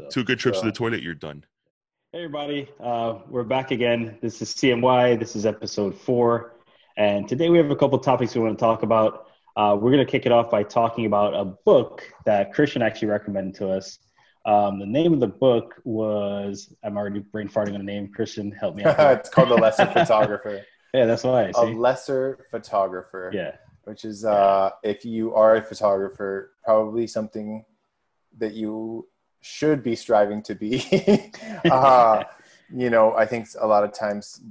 So, Two good trips So- to the toilet, you're done. Hey everybody, uh, we're back again. This is CMY. This is episode four, and today we have a couple topics we want to talk about. Uh, we're going to kick it off by talking about a book that Christian actually recommended to us. Um, the name of the book was I'm already brain farting on the name. Christian, help me out. it's called The Lesser Photographer. yeah, that's why. A lesser photographer. Yeah, Which is, uh, if you are a photographer, probably something that you should be striving to be. uh, you know, I think a lot of times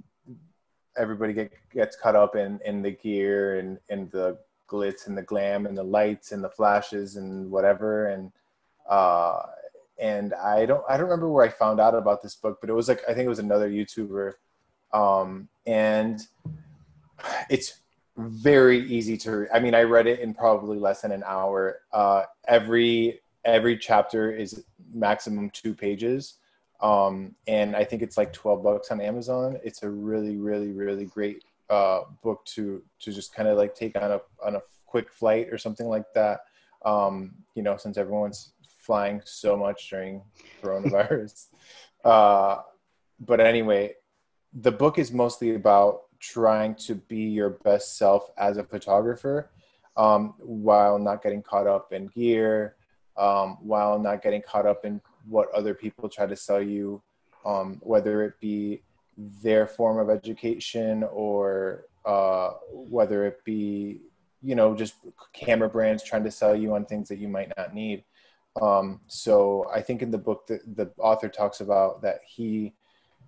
everybody get, gets caught up in, in the gear and, and the glitz and the glam and the lights and the flashes and whatever. And, uh, and I don't, I don't remember where I found out about this book, but it was like, I think it was another YouTuber. Um, and it's very easy to read. I mean, I read it in probably less than an hour. Uh, every, every chapter is maximum two pages um, and I think it's like twelve bucks on Amazon. It's a really, really, really great uh, book to to just kind of like take on a on a quick flight or something like that. Um, you know, since everyone's flying so much during coronavirus. uh, but anyway, the book is mostly about trying to be your best self as a photographer um, while not getting caught up in gear, um, while not getting caught up in what other people try to sell you, um, whether it be their form of education or uh, whether it be, you know, just camera brands trying to sell you on things that you might not need. Um, so I think in the book, the, the author talks about that he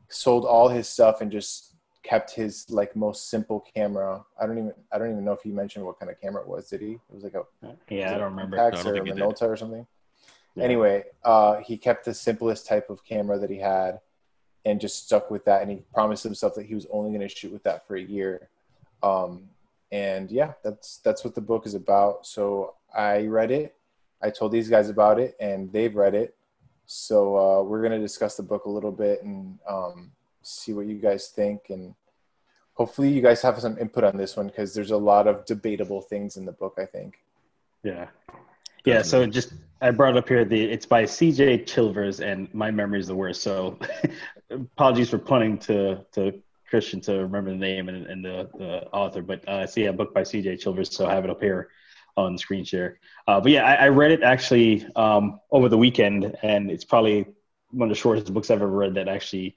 sold all his stuff and just kept his like most simple camera. I don't even I don't even know if he mentioned what kind of camera it was. Did he? It was like a yeah, I don't remember. No, I don't or think he did. Minolta or something. Yeah. Anyway, uh, he kept the simplest type of camera that he had and just stuck with that. And he promised himself that he was only going to shoot with that for a year. Um, and yeah, that's that's what the book is about. So I read it. I told these guys about it, and they've read it. So uh, we're going to discuss the book a little bit and um, see what you guys think. And hopefully, you guys have some input on this one because there's a lot of debatable things in the book. I think. Yeah. Yeah, so just I brought up here the it's by CJ Chilvers and my memory is the worst. So apologies for punting to to Christian to remember the name and, and the, the author. But uh, I see a book by CJ Chilvers, so I have it up here on screen share. Uh, but yeah, I, I read it actually um, over the weekend, and it's probably one of the shortest books I've ever read that actually It's,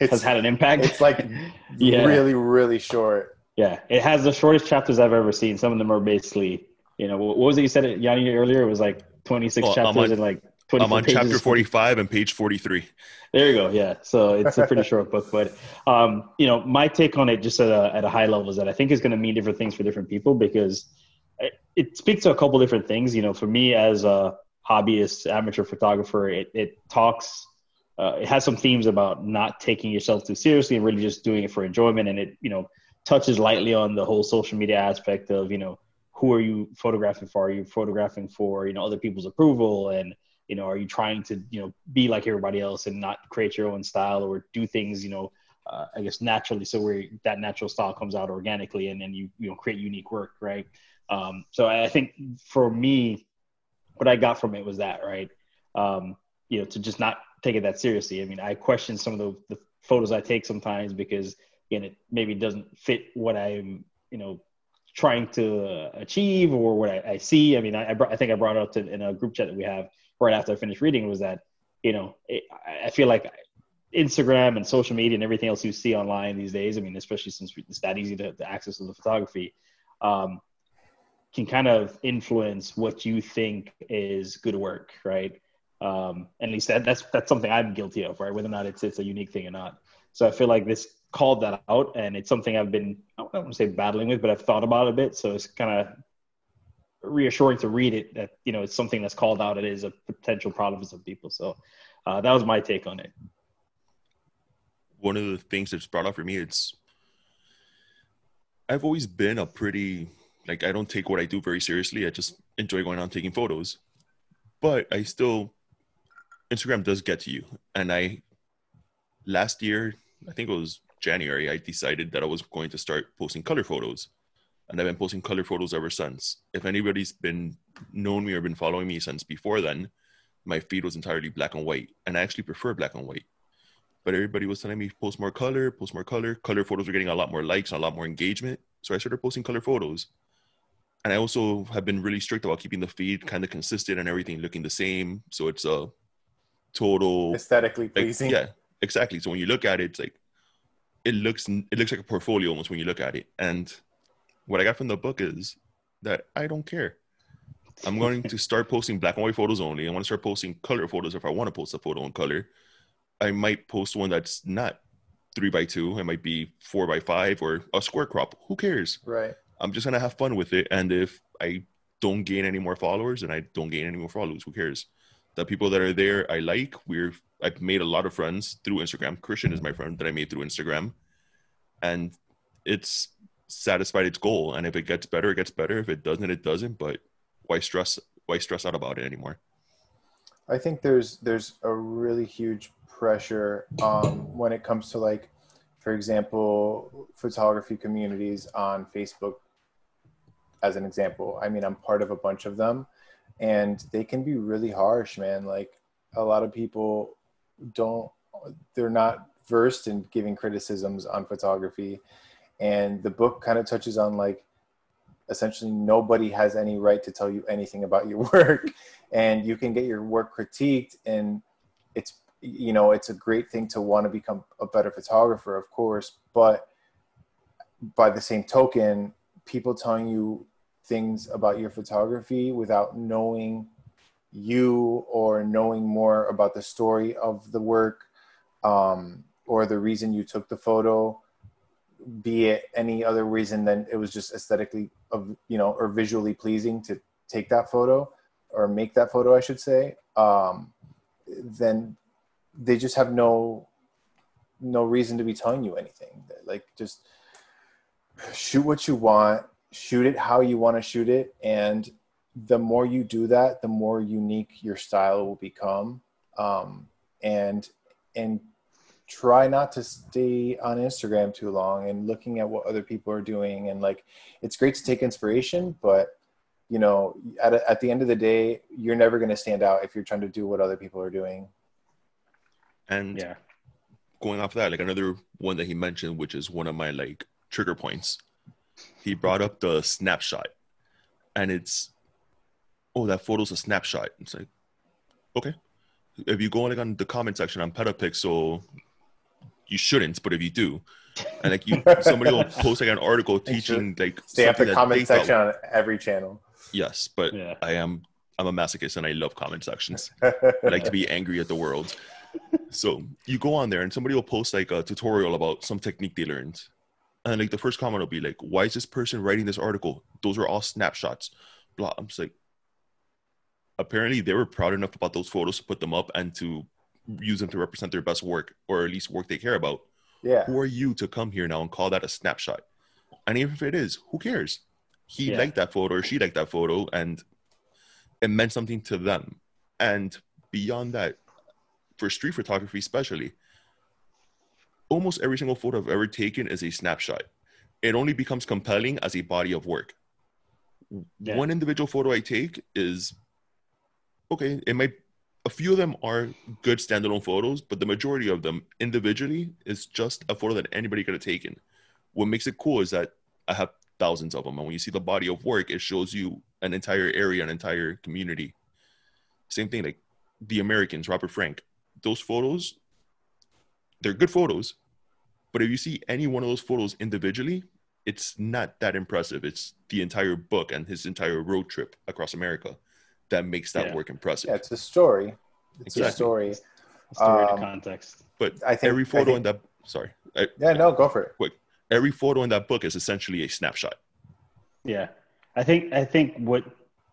has had an impact. it's like Yeah. really, really short. Yeah, it has the shortest chapters I've ever seen. Some of them are basically, you know, what was it you said, Yanni, earlier? It was like 26 Well, chapters on- and like 24 I'm on pages. chapter 45 and page 43. There you go. Yeah. So it's a pretty short book, but, um, you know, my take on it just at a, at a high level is that I think it's going to mean different things for different people because it, it speaks to a couple different things. You know, for me as a hobbyist, amateur photographer, it, it talks, uh, it has some themes about not taking yourself too seriously and really just doing it for enjoyment. And it, you know, touches lightly on the whole social media aspect of, you know, who are you photographing for? Are you photographing for, you know, other people's approval? And, you know, are you trying to, you know, be like everybody else and not create your own style or do things, you know, uh, I guess naturally, so where that natural style comes out organically, and then you you know create unique work, right? Um, so I think for me, what I got from it was that, right? Um, you know, to just not take it that seriously. I mean, I question some of the, the photos I take sometimes because again, it maybe doesn't fit what I'm, you know, trying to achieve or what I, I see. I mean, I I, I think I brought up to, in a group chat that we have right after I finished reading was that, you know, it, I- I feel like Instagram and social media and everything else you see online these days. I mean, especially since it's that easy to, to access to the photography, um, can kind of influence what you think is good work, right? Um, at least that, that's that's something I'm guilty of, right? Whether or not it's it's a unique thing or not. So I feel like this called that out, and it's something I've been I don't want to say battling with, but I've thought about a bit. So it's kind of reassuring to read it that you know it's something that's called out. It is a potential problem for some people. So uh, that was my take on it. One of the things that's brought up for me, it's I've always been a pretty like I don't take what I do very seriously. I just enjoy going out taking photos, but I still Instagram does get to you. And I last year, I think it was January, I decided that I was going to start posting color photos. And I've been posting color photos ever since. If anybody's been known me or been following me since before then, my feed was entirely black and white, and I actually prefer black and white. But everybody was telling me post more color, post more color. Color photos were getting a lot more likes, and a lot more engagement. So I started posting color photos. And I also have been really strict about keeping the feed kind of consistent and everything looking the same. So it's a total aesthetically pleasing. Like, yeah, exactly. So when you look at it, it's like it looks it looks like a portfolio almost when you look at it. And what I got from the book is that I don't care. I'm going to start posting black and white photos only. I want to start posting color photos if I want to post a photo in color. I might post one that's not three by two. It might be four by five or a square crop. Who cares? Right. I'm just gonna have fun with it. And if I don't gain any more followers and I don't gain any more followers, who cares? The people that are there I like. We're I've made a lot of friends through Instagram. Christian is my friend that I made through Instagram. And it's satisfied its goal. And if it gets better, it gets better. If it doesn't, it doesn't. But why stress why stress out about it anymore? I think there's there's a really huge pressure um, when it comes to like, for example, photography communities on Facebook. As an example, I mean, I'm part of a bunch of them, and they can be really harsh, man. Like a lot of people don't, they're not versed in giving criticisms on photography, and the book kind of touches on like essentially nobody has any right to tell you anything about your work and you can get your work critiqued and it's you know it's a great thing to want to become a better photographer of course but by the same token people telling you things about your photography without knowing you or knowing more about the story of the work um, or the reason you took the photo be it any other reason than it was just aesthetically of you know or visually pleasing to take that photo or make that photo i should say um, then they just have no no reason to be telling you anything. Like just shoot what you want shoot it how you want to shoot it and the more you do that the more unique your style will become um, and and try not to stay on Instagram too long and looking at what other people are doing. And like, it's great to take inspiration, but you know, at, a, at the end of the day, you're never going to stand out if you're trying to do what other people are doing. And yeah, going off that, like another one that he mentioned, which is one of my like trigger points. He brought up the snapshot, and it's, oh, that photo's a snapshot. It's like, okay. If you go like on the comment section on Petapixel, you shouldn't, but if you do, and like you, somebody will post like an article teaching like stay up the comment section thought, on every channel. Yes, but yeah. I am I'm a masochist and I love comment sections. I like to be angry at the world. So you go on there and somebody will post like a tutorial about some technique they learned. And like the first comment will be like, why is this person writing this article? Those are all snapshots. Blah. I'm just like, apparently they were proud enough about those photos to put them up and to use them to represent their best work or at least work they care about. Yeah. Who are you to come here now and call that a snapshot? And even if it is, who cares? He yeah. liked that photo or she liked that photo and it meant something to them. And beyond that, for street photography especially, almost every single photo I've ever taken is a snapshot. It only becomes compelling as a body of work. Yeah. One individual photo I take is okay, it might a few of them are good standalone photos, but the majority of them individually is just a photo that anybody could have taken. What makes it cool is that I have thousands of them, and when you see the body of work, it shows you an entire area, an entire community. Same thing, like the Americans, Robert Frank. Those photos, they're good photos, but if you see any one of those photos individually, it's not that impressive. It's the entire book and his entire road trip across America that makes that yeah. work impressive. Yeah, it's a story. It's exactly. a story. A story um, to context. But I think every photo think, in that sorry. I, yeah, no, go for it. Quick. Every photo in that book is essentially a snapshot. Yeah. I think I think what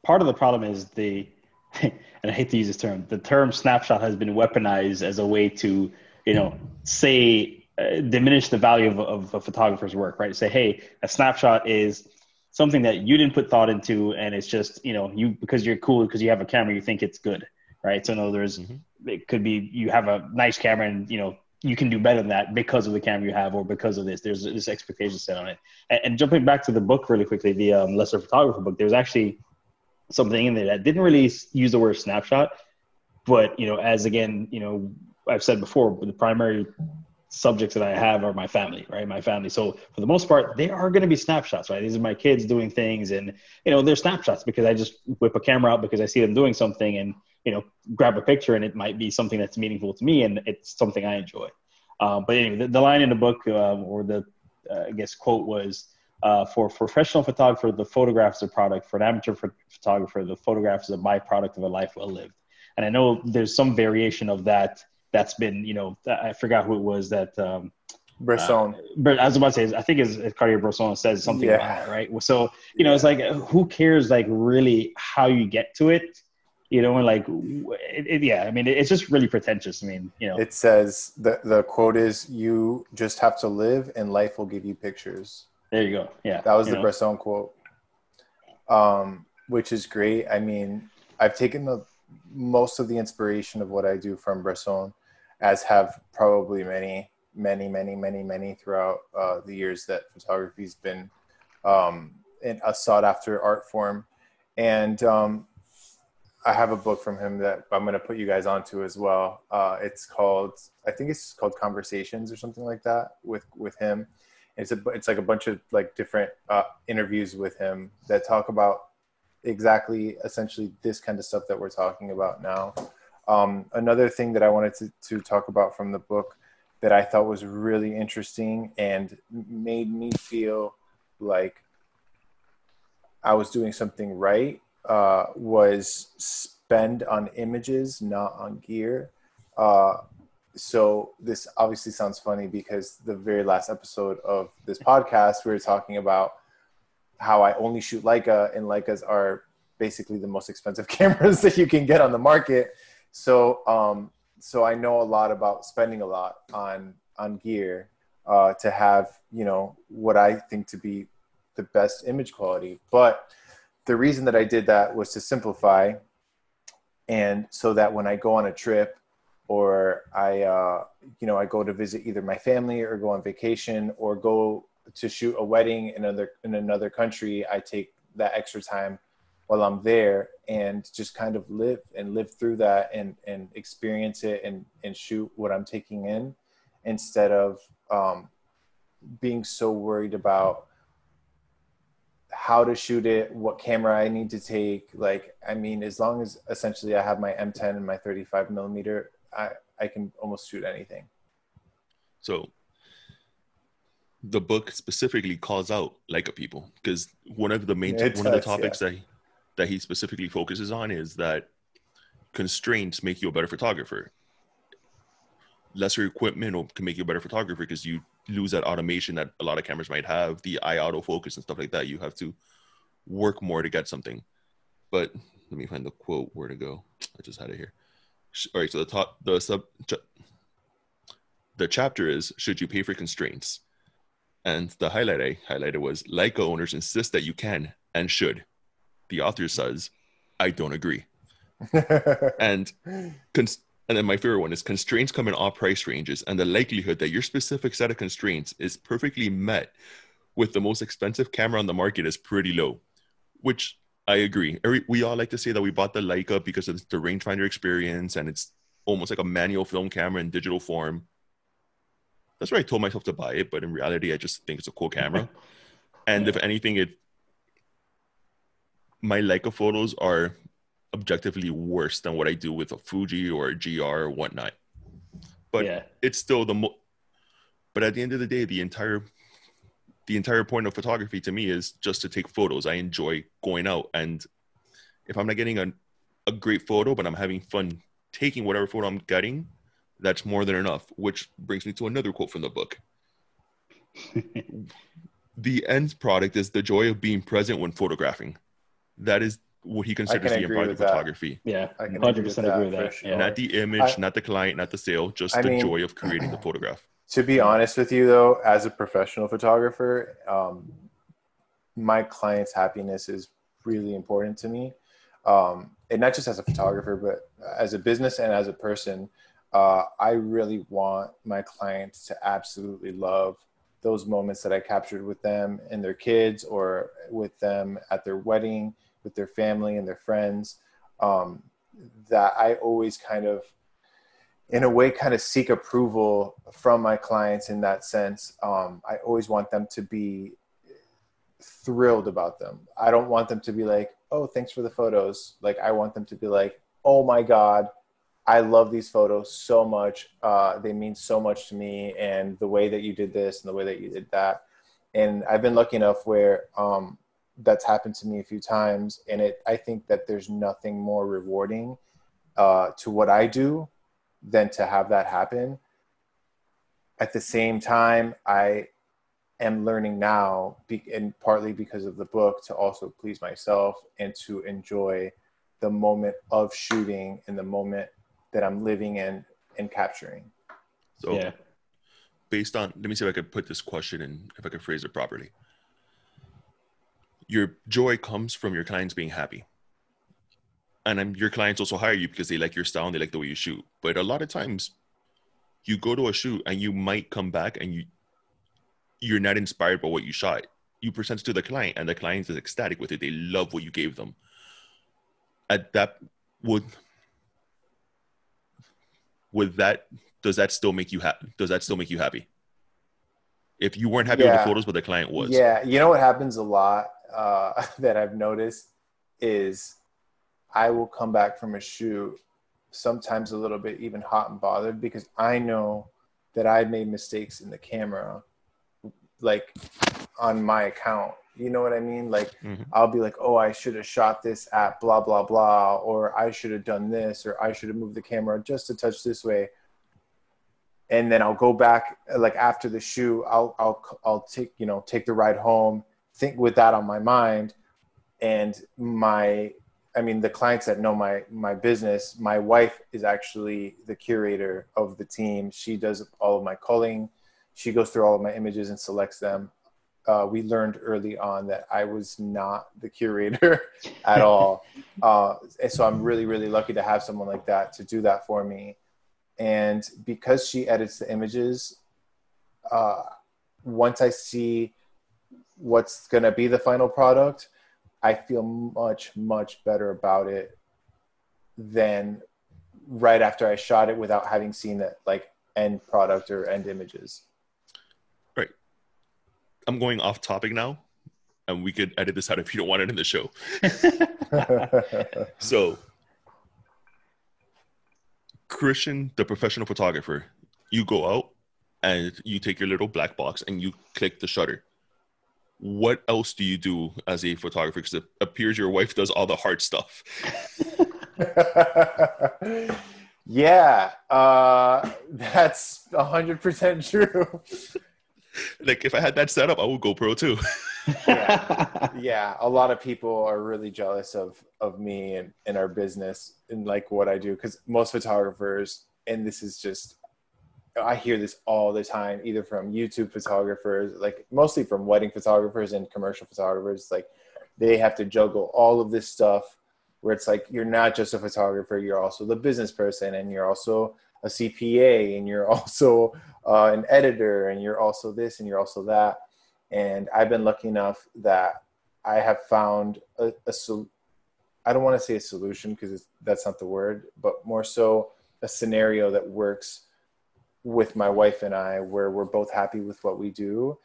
part of the problem is the and I hate to use this term, the term snapshot has been weaponized as a way to, you know, say uh, diminish the value of, of a photographer's work, right? Say, hey, a snapshot is something that you didn't put thought into and it's just you know you because you're cool because you have a camera you think it's good right so in other words mm-hmm. it could be you have a nice camera and you know you can do better than that because of the camera you have or because of this there's this expectation set on it and, and jumping back to the book really quickly the um, lesser photographer book there's actually something in there that didn't really use the word snapshot but you know, as again, you know, I've said before, the primary subjects that I have are my family, right? My family. So for the most part, they are going to be snapshots, right? These are my kids doing things, and you know, they're snapshots because I just whip a camera out because I see them doing something, and you know, grab a picture, and it might be something that's meaningful to me, and it's something I enjoy. Um, but anyway, the, the, line in the book, um, or the uh, I guess quote was. Uh, for professional photographer, the photograph is a product. For an amateur photographer, the photograph is a byproduct of a life well lived. And I know there's some variation of that that's been, you know, I forgot who it was that. Um, Bresson. Uh, but I was about to say, I think it's, Cartier-Bresson says something yeah. about it, right? So, you know, it's like, who cares, like, really how you get to it? You know, and like, it, it, yeah, I mean, it's just really pretentious. I mean, you know, it says the the quote is, "You just have to live, and life will give you pictures." There you go. Yeah, that was the know. Bresson quote, um, which is great. I mean, I've taken the most of the inspiration of what I do from Bresson as have probably many, many, many, many, many throughout uh, the years that photography's been um, a sought after art form. And um, I have a book from him that I'm going to put you guys onto as well. Uh, it's called, I think it's called Conversations or something like that with with him. It's a, it's like a bunch of like different uh, interviews with him that talk about exactly essentially this kind of stuff that we're talking about now. Um, another thing that I wanted to, to talk about from the book that I thought was really interesting and made me feel like I was doing something right uh, was spend on images, not on gear. Uh, so this obviously sounds funny because the very last episode of this podcast, we were talking about how I only shoot Leica, and Leicas are basically the most expensive cameras that you can get on the market. So, um, so I know a lot about spending a lot on on gear uh, to have you know what I think to be the best image quality. But the reason that I did that was to simplify, and so that when I go on a trip or I uh, you know I go to visit either my family or go on vacation or go to shoot a wedding in another in another country, I take that extra time while I'm there and just kind of live and live through that and, and experience it and, and shoot what I'm taking in instead of um, being so worried about how to shoot it, what camera I need to take. Like, I mean, as long as essentially I have my M10 and my 35 millimeter, I, I can almost shoot anything. So the book specifically calls out Leica people because one of the main, one of the topics yeah. that that he specifically focuses on is that constraints make you a better photographer. Lesser equipment can make you a better photographer because you lose that automation that a lot of cameras might have, the eye autofocus and stuff like that. You have to work more to get something. But let me find the quote where to go. I just had it here. All right, so the top, the sub, the chapter is should you pay for constraints, and the highlight I highlighted was Leica owners insist that you can and should the author says, I don't agree. and cons- and then my favorite one is constraints come in all price ranges, and the likelihood that your specific set of constraints is perfectly met with the most expensive camera on the market is pretty low, which I agree. We all like to say that we bought the Leica because of the rangefinder experience and it's almost like a manual film camera in digital form. That's why I told myself to buy it, but in reality, I just think it's a cool camera. and if anything, it my Leica photos are objectively worse than what I do with a Fuji or a GR or whatnot. But yeah. it's still the mo- but at the end of the day, the entire the entire point of photography to me is just to take photos. I enjoy going out and if I'm not getting a, a great photo, but I'm having fun taking whatever photo I'm getting, that's more than enough. Which brings me to another quote from the book. the end product is the joy of being present when photographing that is what he considers the important of photography. Yeah, I can 100% agree with that. Sure. Yeah. Not the image, I, not the client, not the sale, just I the mean, joy of creating the photograph. To be honest with you, though, as a professional photographer, um, my client's happiness is really important to me. Um, and not just as a photographer, but as a business and as a person, uh, I really want my clients to absolutely love those moments that I captured with them and their kids or with them at their wedding with their family and their friends. Um, that I always kind of, in a way, kind of seek approval from my clients in that sense. Um, I always want them to be thrilled about them. I don't want them to be like, oh, thanks for the photos. Like, I want them to be like, oh my God, I love these photos so much. Uh, they mean so much to me, and the way that you did this and the way that you did that. And I've been lucky enough where um, that's happened to me a few times, and it. I think that there's nothing more rewarding uh, to what I do than to have that happen. At the same time, I am learning now, and partly because of the book, to also please myself and to enjoy the moment of shooting and the moment that I'm living in and capturing. So, yeah. based on, let me see if I could put this question in, if I could phrase it properly. Your joy comes from your clients being happy. And I'm, your clients also hire you because they like your style and they like the way you shoot. But a lot of times, you go to a shoot and you might come back and you you're not inspired by what you shot. You present it to the client, and the client is ecstatic with it. They love what you gave them. At that would would that does that still make you happy? Does that still make you happy? If you weren't happy yeah. with the photos, but the client was. Yeah, you know what happens a lot uh, that I've noticed is I will come back from a shoot sometimes a little bit even hot and bothered because I know that I made mistakes in the camera, like on my account. You know what I mean? Like mm-hmm. I'll be like, oh, I should have shot this at blah blah blah, or I should have done this, or I should have moved the camera just a touch this way. And then I'll go back like after the shoot, I'll I'll I'll take you know take the ride home, think with that on my mind, and my I mean the clients that know my my business, my wife is actually the curator of the team. She does all of my culling. She goes through all of my images and selects them uh, we learned early on that I was not the curator at all. Uh, and so I'm really, really lucky to have someone like that to do that for me. And because she edits the images, uh, once I see what's going to be the final product, I feel much, much better about it than right after I shot it without having seen that like end product or end images. Right. I'm going off topic now, and we could edit this out if you don't want it in the show. so, Christian, the professional photographer, you go out and you take your little black box and you click the shutter. What else do you do as a photographer? Because it appears your wife does all the hard stuff. yeah, uh, that's 100% true like if I had that set up, I would go pro too. yeah. yeah, a lot of people are really jealous of of me and, and our business and like what I do because most photographers, and this is just I hear this all the time, either from YouTube photographers, like mostly from wedding photographers and commercial photographers, like they have to juggle all of this stuff where it's like you're not just a photographer, you're also the business person and you're also a CPA and you're also uh, an editor and you're also this and you're also that. And I've been lucky enough that I have found a, a I don't want to say a solution because that's not the word, but more so a scenario that works with my wife and I where we're both happy with what we do.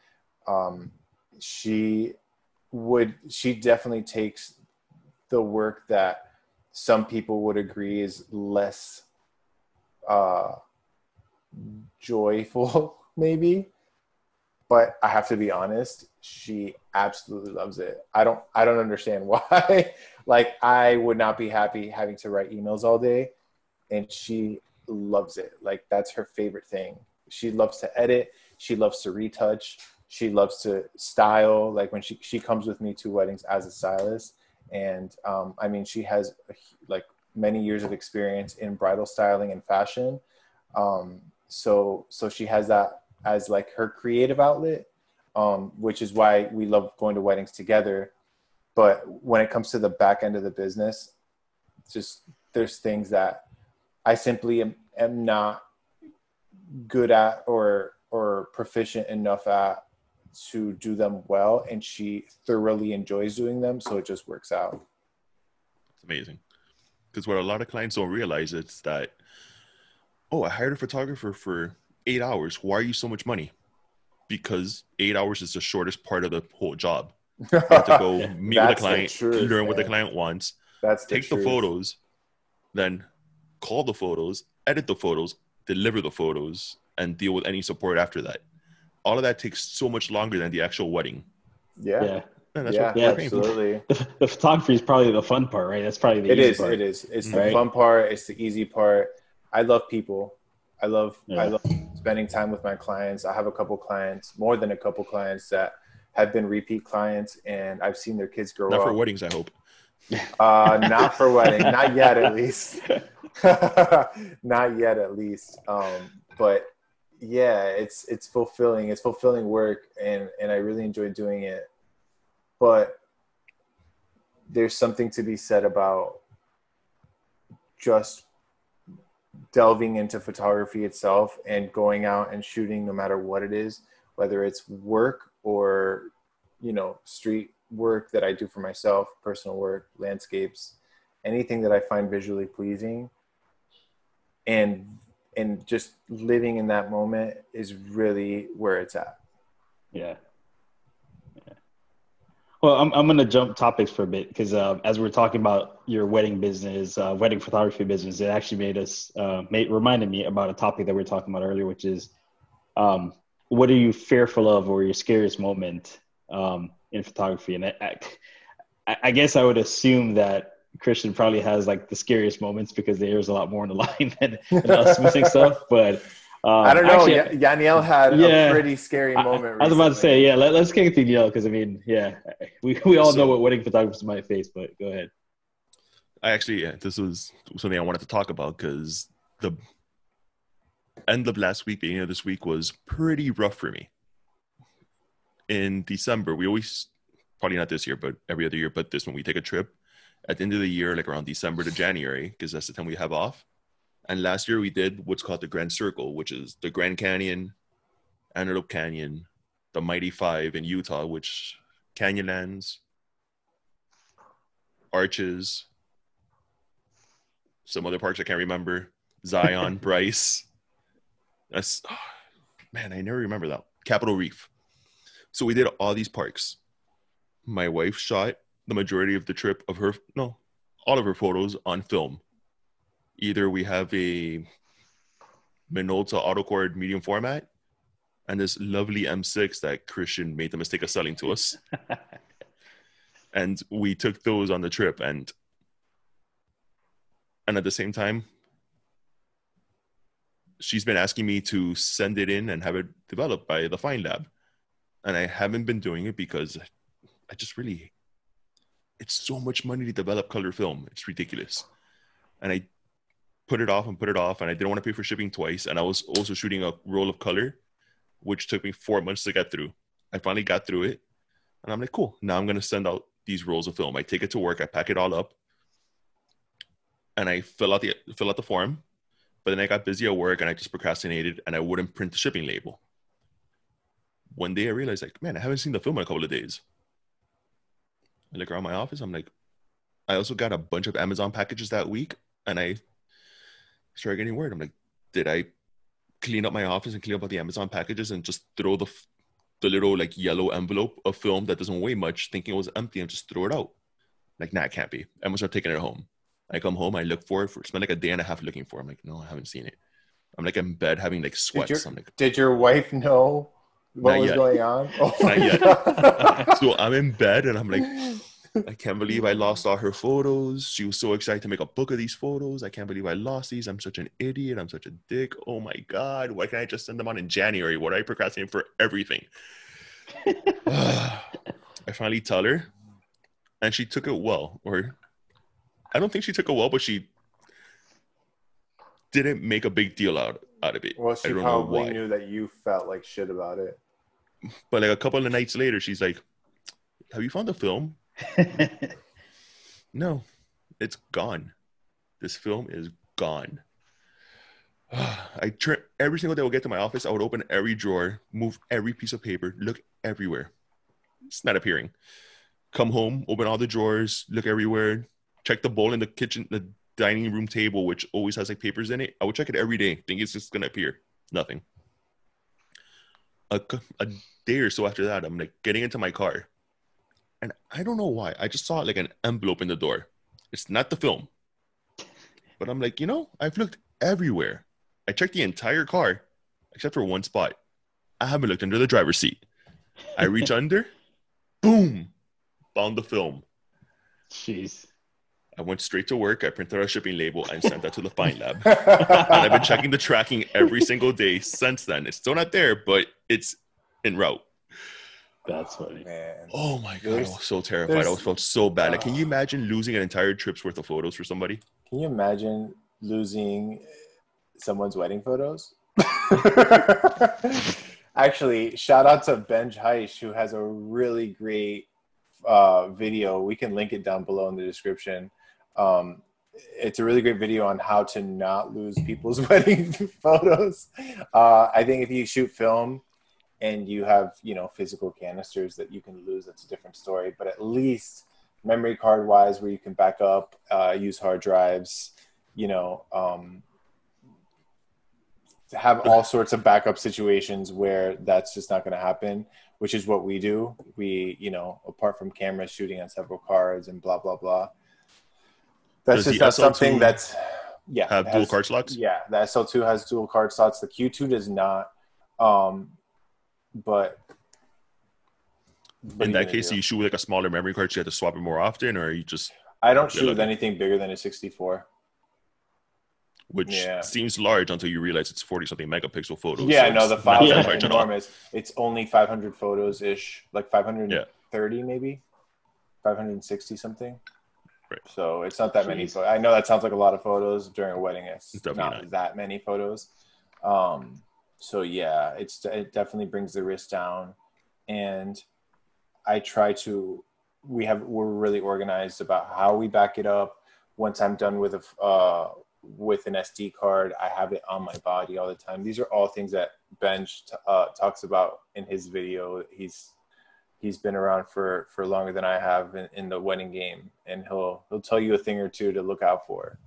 Um, she would, she definitely takes the work that some people would agree is less uh, joyful, maybe. But I have to be honest, she absolutely loves it. I don't I don't understand why. like I would not be happy having to write emails all day and she loves it. Like that's her favorite thing. She loves to edit, she loves to retouch, she loves to style like when she she comes with me to weddings as a stylist and um, I mean she has like many years of experience in bridal styling and fashion. Um, so so she has that as like her creative outlet, um, which is why we love going to weddings together. But when it comes to the back end of the business, just there's things that I simply am, am not good at or or proficient enough at to do them well and she thoroughly enjoys doing them so it just works out it's amazing Because what a lot of clients don't realize is that, oh, I hired a photographer for eight hours. Why are you so much money? Because eight hours is the shortest part of the whole job. To go meet with the That's the client, truth, learn what the client wants, That's take the photos, then call the photos, edit the photos, deliver the photos, and deal with any support after that. All of that takes so much longer than the actual wedding. Yeah. Yeah. And that's yeah, what we're paying for. absolutely. The, the photography is probably the fun part, right? That's probably the It easy is. part. It is. It's the Right. fun part. It's the easy part. I love people. I love. I love spending time with my clients. I have a couple clients, more than a couple clients that have been repeat clients, and I've seen their kids grow Not up. for weddings, I hope. Uh, not for wedding, not yet at least. not yet at least. Um, but yeah, it's it's fulfilling. It's fulfilling work, and and I really enjoy doing it. But there's something to be said about just delving into photography itself and going out and shooting no matter what it is whether it's work or you know street work that i do for myself personal work landscapes anything that i find visually pleasing. And and just living in that moment is really where it's at. Yeah. Well, I'm, I'm to jump topics for a bit because uh, as we're talking about your wedding business, uh, wedding photography business, it actually made us, uh, made, reminded me about a topic that we were talking about earlier, which is um, what are you fearful of or your scariest moment? Um, in photography? And I, I, I guess I would assume that Christian probably has like the scariest moments because there's a lot more on the line than, than us missing stuff. But um, i don't know actually, Ya- Yaniel had Yeah. a pretty scary moment I was about to say, yeah, let, us get it to Neil because I mean, yeah, we, we all know what wedding photographers might face, but go ahead. I actually, yeah, this was something I wanted to talk about because the end of last week, beginning of this week was pretty rough for me. In December, we always, probably not this year, but every other year, but this one, we take a trip at the end of the year, like around December to January, because that's the time we have off. And last year we did what's called the Grand Circle, which is the Grand Canyon, Antelope Canyon, the Mighty Five in Utah, which Canyonlands, Arches, some other parks I can't remember. Zion, Bryce. That's oh, man, I never remember that. Capitol Reef. So we did all these parks. My wife shot the majority of the trip of her no, all of her photos on film. Either we have a Minolta autocord medium format and this lovely M6 that Christian made the mistake of selling to us. and we took those on the trip and and at the same time she's been asking me to send it in and have it developed by the Find Lab and i haven't been doing it because i just really it's so much money to develop color film. It's ridiculous. And i put it off and put it off and i didn't want to pay for shipping twice. And i was also shooting a roll of color which took me four months to get through. I finally got through it and i'm like cool. Now i'm going to send out these rolls of film. I take it to work i pack it all up and I fill out the fill out the form, but then I got busy at work and I just procrastinated and I wouldn't print the shipping label. One day I realized like, man, I haven't seen the film in a couple of days. I look around my office, I'm like, I also got a bunch of Amazon packages that week, and I started getting worried. I'm like, did I clean up my office and clean up all the Amazon packages and just throw the the little like yellow envelope of film that doesn't weigh much, thinking it was empty, and just throw it out? Like, nah, it can't be. I'm gonna start taking it home. I come home, I look for it for spend like a day and a half looking for it. I'm like, no, I haven't seen it. I'm like in bed having like Did sweats. your, I'm like, did your wife know what Not was yet. going on? Oh Not yet. So I'm in bed and I'm like, I can't believe I lost all her photos. She was so excited to make a book of these photos. I can't believe I lost these. I'm such an idiot. I'm such a dick. Oh my God. Why can't I just send them out in January? What I procrastinate for everything? I finally tell her, and she took it well. Or I don't think she took it well, but she didn't make a big deal out, out of it. well, I she probably knew that you felt like shit about it. But like a couple of nights later, she's like, Have you found the film? No, it's gone. This film is gone. I turn every single day I would get to my office, I would open every drawer, move every piece of paper, look everywhere. It's not appearing. Come home, open all the drawers, look everywhere, check the bowl in the kitchen, the dining room table, which always has like papers in it. I would check it every day, think it's just gonna appear. Nothing. A day or so after that, I'm like getting into my car, and I don't know why. I just saw like an envelope in the door. It's not the film, but I'm like, you know, I've looked everywhere. I checked the entire car except for one spot. I haven't looked under the driver's seat. I reach under, boom, found the film. Jeez. I went straight to work. I printed out a shipping label and sent that to the Find Lab. and I've been checking the tracking every single day since then. It's still not there, but it's en route. That's funny. Man. Oh my god, I was so terrified. I was felt so bad. Like, can you Ah. imagine losing an entire trip's worth of photos for somebody? Can you imagine losing someone's wedding photos? Actually, shout out to Benj Haisch, who has a really great uh, video. We can link it down below in the description. Um, it's a really great video on how to not lose people's wedding photos. Uh, I think if you shoot film and you have, you know, physical canisters that you can lose, that's a different story. But at least memory card wise, where you can back up, uh, use hard drives, you know, um, have all sorts of backup situations where that's just not going to happen, which is what we do. We, you know, apart from cameras shooting on several cards and blah blah blah. That's Does just not something that's yeah Have it dual card slots? Yeah, the SL2 has dual card slots. The Q2 does not. Um, but, In that case, do? you shoot with like a smaller memory card so you have to swap it more often, or you just, I don't shoot with anything bigger than a 64. which Yeah. seems large until you realize it's 40 something megapixel photos. Yeah, so no, the not files that are large at all. enormous. It's only 500 photos ish, like 530 maybe, 560 something. Right. So it's not that many. Jeez. Pho- I know that sounds like a lot of photos during a wedding. It's Definitely not, not. that many photos. Um, so yeah, it's it definitely brings the risk down, and I try to. We have we're really organized about how we back it up. Once I'm done with a uh, with an SD card, I have it on my body all the time. These are all things that Benj t- uh, talks about in his video. He's he's been around for for longer than I have in, in the wedding game, and he'll he'll tell you a thing or two to look out for.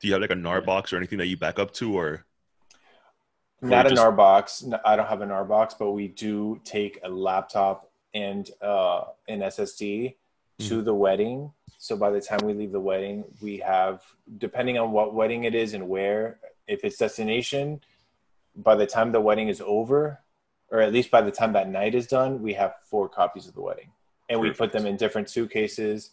Do you have like a NAS box or anything that you back up to, or Or Not a just- NAS box. No, I don't have a NAS box, but we do take a laptop and uh, an SSD to the wedding. So by the time we leave the wedding, we have, depending on what wedding it is and where, if it's destination, by the time the wedding is over, or at least by the time that night is done, we have four copies of the wedding. And we put them in different suitcases.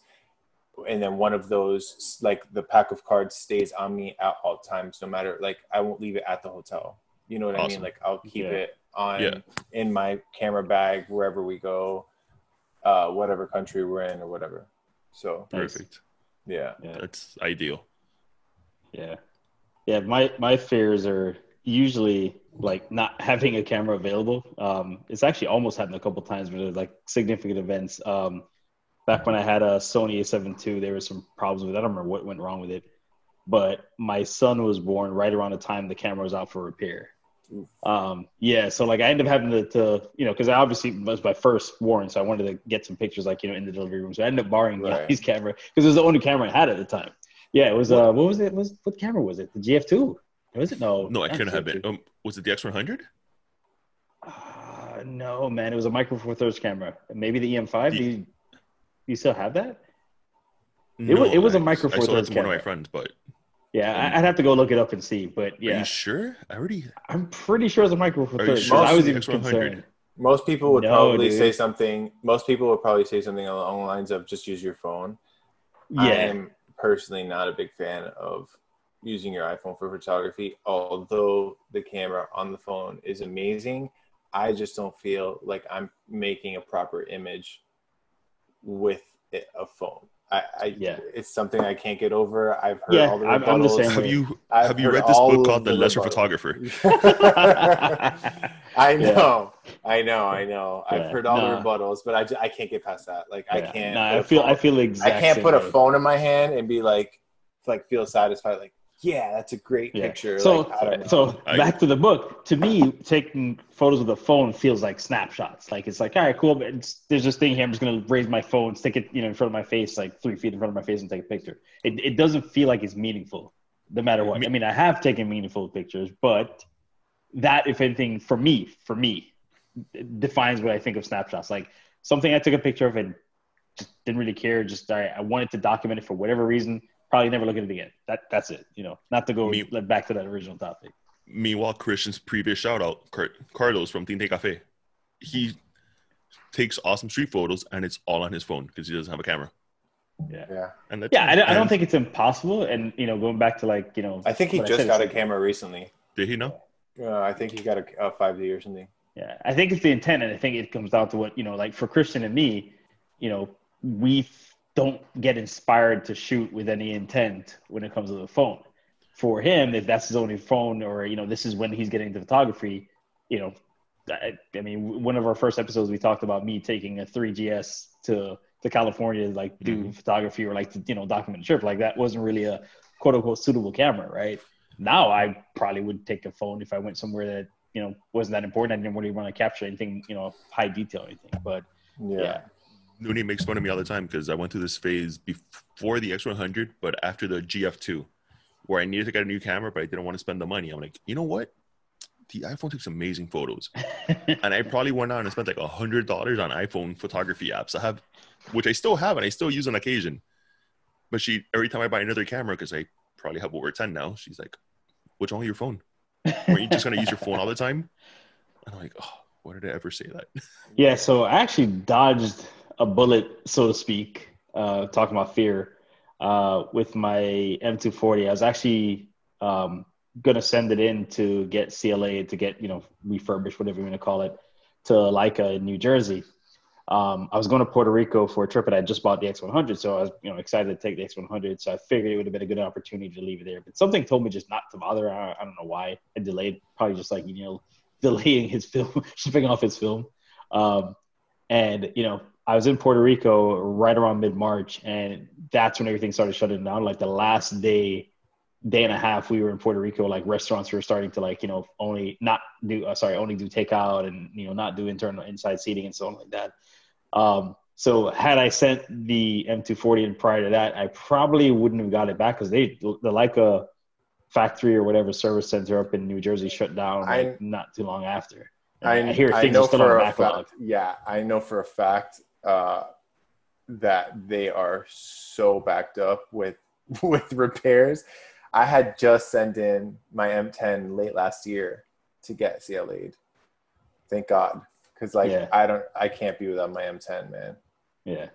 And then one of those, like the pack of cards, stays on me at all times, no matter, like, I won't leave it at the hotel. You know what I mean? Like, I'll keep Yeah. it on Yeah. in my camera bag wherever we go, uh, whatever country we're in or whatever. So, perfect? yeah. Yeah. That's ideal. Yeah. Yeah. My my fears are usually like not having a camera available. Um, it's actually almost happened a couple times where there's like significant events. Um, back when I had a Sony A7 II, there were some problems with it. I don't remember what went wrong with it, but my son was born right around the time the camera was out for repair. Um, yeah, so like I ended up having to, to you know, because I obviously was my first warrant, so I wanted to get some pictures like you know in the delivery room. So I ended up borrowing Right. Camera because it was the only camera I had at the time. Yeah, it was. Uh, what was it? Was what camera was it? The GF two? Was it? No. No, I couldn't have GF2. been. Um, was it the X100? Uh, no, man, it was a micro four thirds camera. Maybe the EM5. The- Do you, you still have that? It No, was- it was a I- Micro I Four sold it Thirds to one of my friends, but Yeah, Um, I- I'd have to go look it up and see. But are yeah, you sure? I already. I'm pretty sure it's a micro four Are thirds. sure I was even X100? concerned. Most people would No, probably dude. say something. Most people would probably say something along the lines of just use your phone. Yeah. I am personally not a big fan of using your iPhone for photography. Although the camera on the phone is amazing, I just don't feel like I'm making a proper image with it- a phone. I, I Yeah. it's something I can't get over. I've heard Yeah, all the I'm- I'm the rebuttals. same Have you I've have you read this book called The the Lesser rebuttals. Photographer? I Yeah. know, I know, I know. I've Yeah, heard all nah. the rebuttals, but I, ju- I can't get past that. Like I can't. Nah, put I a feel phone- I feel the I can't put a phone in my hand and be like, like feel satisfied. Like yeah, that's a great Yeah. picture. So, like, I don't know. so I- back to the book. To me, taking photos with a phone feels like snapshots. Like it's like, all right, cool. But it's, there's this thing here. I'm just gonna raise my phone, stick it, you know, in front of my face, like three feet in front of my face, and take a picture. It it doesn't feel like it's meaningful, no matter what. I mean, I have taken meaningful pictures, but that, if anything, for me, for me, defines what I think of snapshots. Like something I took a picture of and just didn't really care. Just I, I wanted to document it for whatever reason. Probably never look at it again. That that's it. You know, not to go Me- back to that original topic. Meanwhile, Christian's previous shout out, Car- Carlos from Tinte Cafe, he takes awesome street photos and it's all on his phone because he doesn't have a camera. yeah, And Yeah, I don't, I don't think it's impossible. And you know, going back to like you know, I think he just got a camera recently. Did he know? Uh, I think he got a, a 5D or something. Yeah, I think it's the intent, and I think it comes down to what you know, like for Christian and me, you know, we f- don't get inspired to shoot with any intent when it comes to the phone. For him, if that's his only phone, or you know, this is when he's getting into photography, you know, I, I mean, one of our first episodes we talked about me taking a 3GS to to California to like do Mhm. photography or like to you know document a trip. Like that wasn't really a quote unquote suitable camera, right? Now I probably would take a phone if I went somewhere that you know wasn't that important. I didn't really want to capture anything, you know, high detail or anything. But Yeah. yeah, Nooney makes fun of me all the time because I went through this phase before the X100, but after the GF2, where I needed to get a new camera, but I didn't want to spend the money. I'm like, you know what? The iPhone takes amazing photos, and I probably went out and spent like a hundred dollars on iPhone photography apps. I have, which I still have and I still use on occasion. But she every time I buy another camera because I probably have over ten now, she's like, "What's wrong with your phone? Are you just gonna use your phone all the time?" And I'm like, "Oh, why did I ever say that?" yeah. So I actually dodged a bullet, so to speak. Uh, talking about fear, uh, with my M240, I was actually um, gonna send it in to get CLA to get you know refurbished, whatever you want to call it, to Leica in New Jersey. Um, I was going to Puerto Rico for a trip, and I just bought the X100, so I was you know excited to take the X100. So I figured it would have been a good opportunity to leave it there. But something told me just not to bother. I, I don't know why. I delayed, probably just like you know delaying his film, shipping off his film. Um, and you know, I was in Puerto Rico right around mid March, and that's when everything started shutting down. Like the last day, day and a half, we were in Puerto Rico. Like restaurants were starting to like you know only not do uh, sorry only do takeout and you know not do internal inside seating and so on like that. Um, so had I sent the M240 in prior to that, I probably wouldn't have got it back because they the Leica factory or whatever service center up in New Jersey shut down like, I- not too long after. I, I hear I things know are still on for a backlog. fact. Yeah, I know for a fact uh, that they are so backed up with with repairs. I had just sent in my M10 late last year to get CLA'd. Thank God, because like Yeah. I don't, I can't be without my M10, man. Yeah.